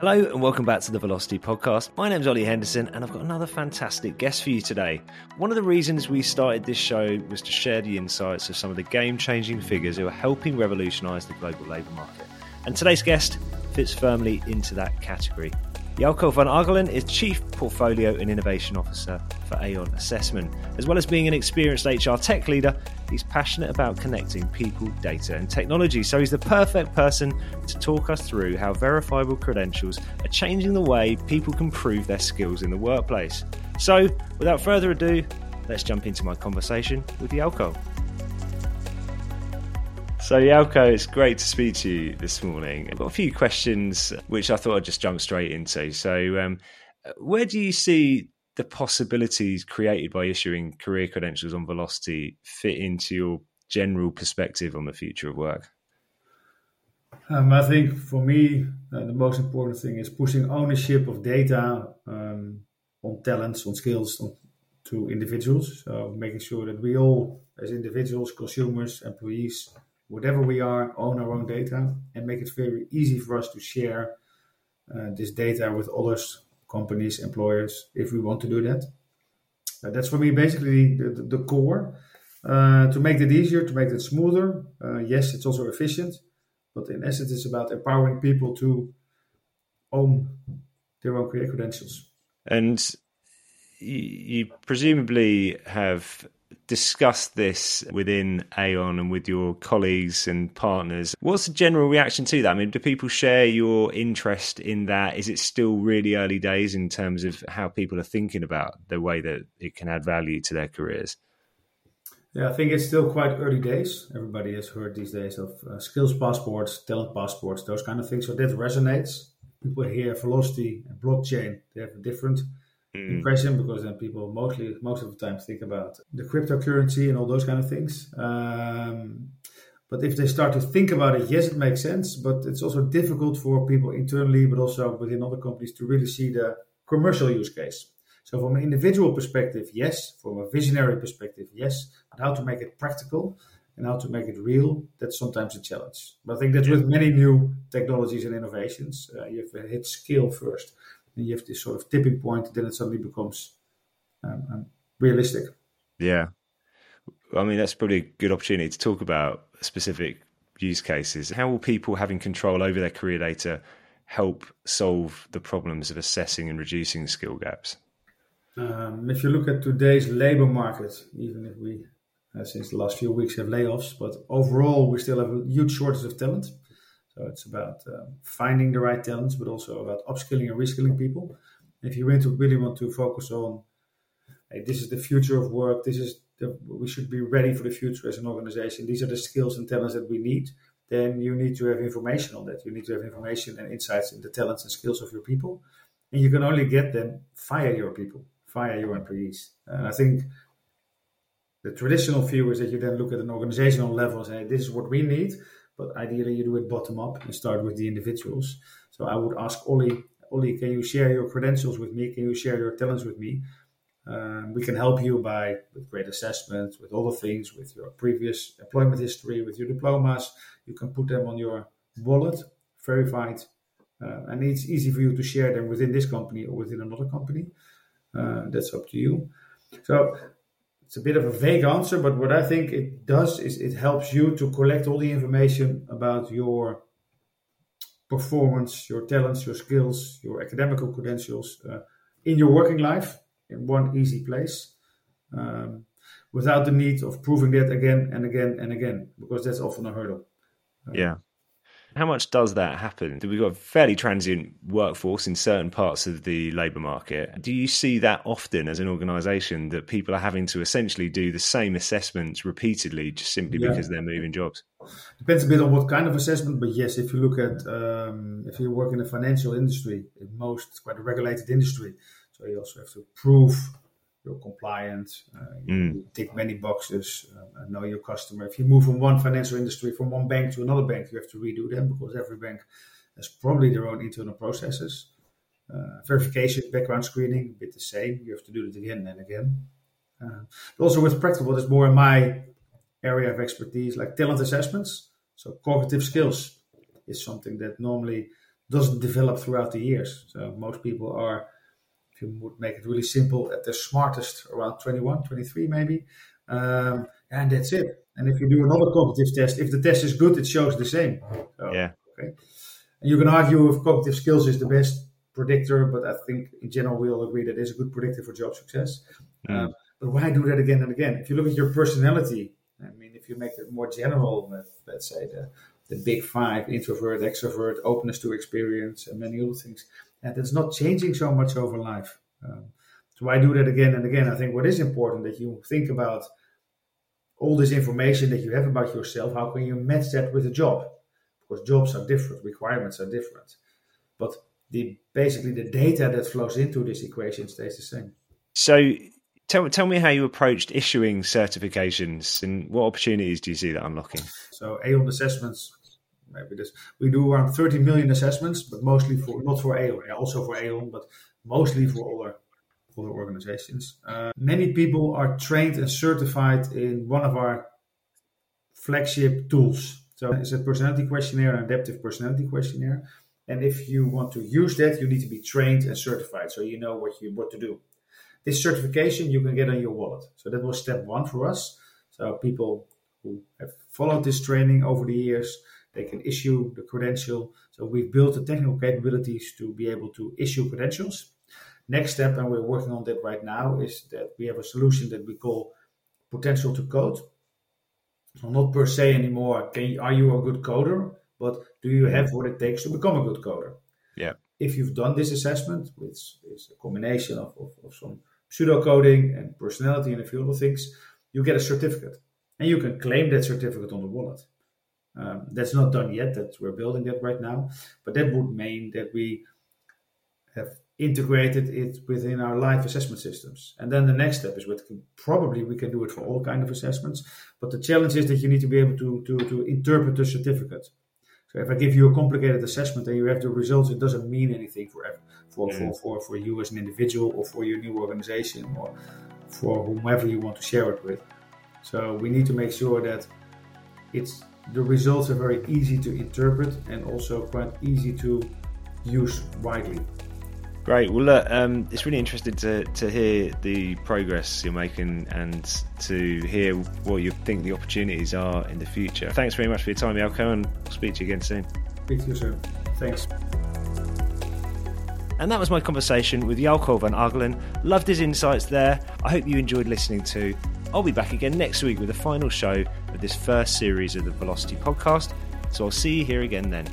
Hello and welcome back to the Velocity Podcast. My name's Ollie Henderson and I've got another fantastic guest for you today. One of the reasons we started this show was to share the insights of some of the game changing figures who are helping revolutionise the global labour market. And today's guest fits firmly into that category. Jouko van Aggelen is Chief Portfolio and Innovation Officer for Aon Assessment. As well as being an experienced HR tech leader, he's passionate about connecting people, data, and technology. So he's the perfect person to talk us through how verifiable credentials are changing the way people can prove their skills in the workplace. So, without further ado, let's jump into my conversation with Jouko. So, Jouko, it's great to speak to you this morning. I've got a few questions which I thought I'd just jump straight into. So, um, where do you see the possibilities created by issuing career credentials on Velocity fit into your general perspective on the future of work? Um, I think for me, uh, the most important thing is pushing ownership of data um, on talents, on skills, on, to individuals. So making sure that we all, as individuals, consumers, employees, whatever we are, own our own data and make it very easy for us to share uh, this data with others, companies, employers, if we want to do that. Uh, that's for me basically the, the, the core. Uh, to make it easier, to make it smoother. Uh, yes, it's also efficient, but in essence, it's about empowering people to own their own career credentials. And you, you presumably have discussed this within Aon and with your colleagues and partners. What's the general reaction to that? I mean, do people share your interest in that? Is it still really early days in terms of how people are thinking about the way that it can add value to their careers? Yeah, I think it's still quite early days. Everybody has heard these days of uh, skills passports, talent passports, those kind of things. So that resonates. People hear velocity and blockchain. They have a different mm. impression because then people mostly most of the time think about the cryptocurrency and all those kind of things. Um, but if they start to think about it, yes, it makes sense. But it's also difficult for people internally, but also within other companies, to really see the commercial use case. So, from an individual perspective, yes. From a visionary perspective, yes. But how to make it practical and how to make it real, that's sometimes a challenge. But I think that with many new technologies and innovations, uh, you have to hit scale first and you have this sort of tipping point, then it suddenly becomes um, um, realistic. Yeah. I mean, that's probably a good opportunity to talk about specific use cases. How will people having control over their career data help solve the problems of assessing and reducing skill gaps? Um, if you look at today's labor market, even if we, uh, since the last few weeks, have layoffs, but overall we still have a huge shortage of talent. So it's about um, finding the right talents, but also about upskilling and reskilling people. If you really, want to focus on, hey, this is the future of work. This is the, we should be ready for the future as an organization. These are the skills and talents that we need. Then you need to have information on that. You need to have information and insights in the talents and skills of your people, and you can only get them via your people, via your employees. And I think the traditional view is that you then look at an organizational level and say, this is what we need but ideally you do it bottom up and start with the individuals. So I would ask Ollie, Ollie, can you share your credentials with me? Can you share your talents with me? Um, we can help you by with great assessments, with all the things, with your previous employment history, with your diplomas. You can put them on your wallet, verified, uh, and it's easy for you to share them within this company or within another company. Uh, that's up to you. So it's a bit of a vague answer, but what I think it does is it helps you to collect all the information about your performance, your talents, your skills, your academical credentials uh, in your working life in one easy place um, without the need of proving that again and again and again, because that's often a hurdle. Uh, yeah. How much does that happen? We've got a fairly transient workforce in certain parts of the labour market. Do you see that often as an organisation that people are having to essentially do the same assessments repeatedly just simply yeah. because they're moving jobs? Depends a bit on what kind of assessment, but yes, if you look at um, if you work in the financial industry, in most quite a regulated industry, so you also have to prove you're compliant, uh, you, mm. tick many boxes, uh, know your customer. If you move from one financial industry, from one bank to another bank, you have to redo them because every bank has probably their own internal processes. Uh, verification, background screening, a bit the same. You have to do it again and again. Uh, but also with practical, that's more in my area of expertise, like talent assessments. So cognitive skills is something that normally doesn't develop throughout the years. So most people are, if you would make it really simple, at the smartest around 21, 23 maybe, um, and that's it. And if you do another cognitive test, if the test is good, it shows the same. So, yeah. Okay. And you can argue if cognitive skills is the best predictor, but I think in general we all agree that it is a good predictor for job success. Mm. Um, but why do that again and again? If you look at your personality, I mean, if you make it more general, let's say the the big five introvert, extrovert, openness to experience, and many other things. And it's not changing so much over life. Um, so I do that again and again. I think what is important that you think about all this information that you have about yourself. How can you match that with a job? Because jobs are different, requirements are different, but the basically the data that flows into this equation stays the same. So tell tell me how you approached issuing certifications and what opportunities do you see that unlocking? So Aon assessments maybe this we do around 30 million assessments, but mostly for not for Aon, yeah, also for Aon, but mostly for other other organizations. Uh, many people are trained and certified in one of our flagship tools. So it's a personality questionnaire, an adaptive personality questionnaire. And if you want to use that, you need to be trained and certified, so you know what you what to do. This certification you can get on your wallet. So that was step one for us. So people who have followed this training over the years they can issue the credential. So we've built the technical capabilities to be able to issue credentials. Next step, and we're working on that right now, is that we have a solution that we call potential to code. So not per se anymore, can you, are you a good coder, but do you have what it takes to become a good coder? Yeah. If you've done this assessment, which is a combination of, of, of some pseudocoding and personality and a few other things, you get a certificate. And you can claim that certificate on the wallet. Um, that's not done yet. That we're building that right now, but that would mean that we have integrated it within our life assessment systems. And then the next step is what probably we can do it for all kind of assessments. But the challenge is that you need to be able to to, to interpret the certificate. So if I give you a complicated assessment and you have the results, it doesn't mean anything for for, for, for, for you as an individual or for your new organization or for whomever you want to share it with. So we need to make sure that it's the results are very easy to interpret and also quite easy to use widely. Great. Well, look, um, it's really interesting to, to hear the progress you're making and to hear what you think the opportunities are in the future. Thanks very much for your time, Jouko, and I'll speak to you again soon. Speak to you soon. Thanks. And that was my conversation with Jouko van Aggelen. Loved his insights there. I hope you enjoyed listening to. I'll be back again next week with the final show of this first series of the Velocity podcast. So I'll see you here again then.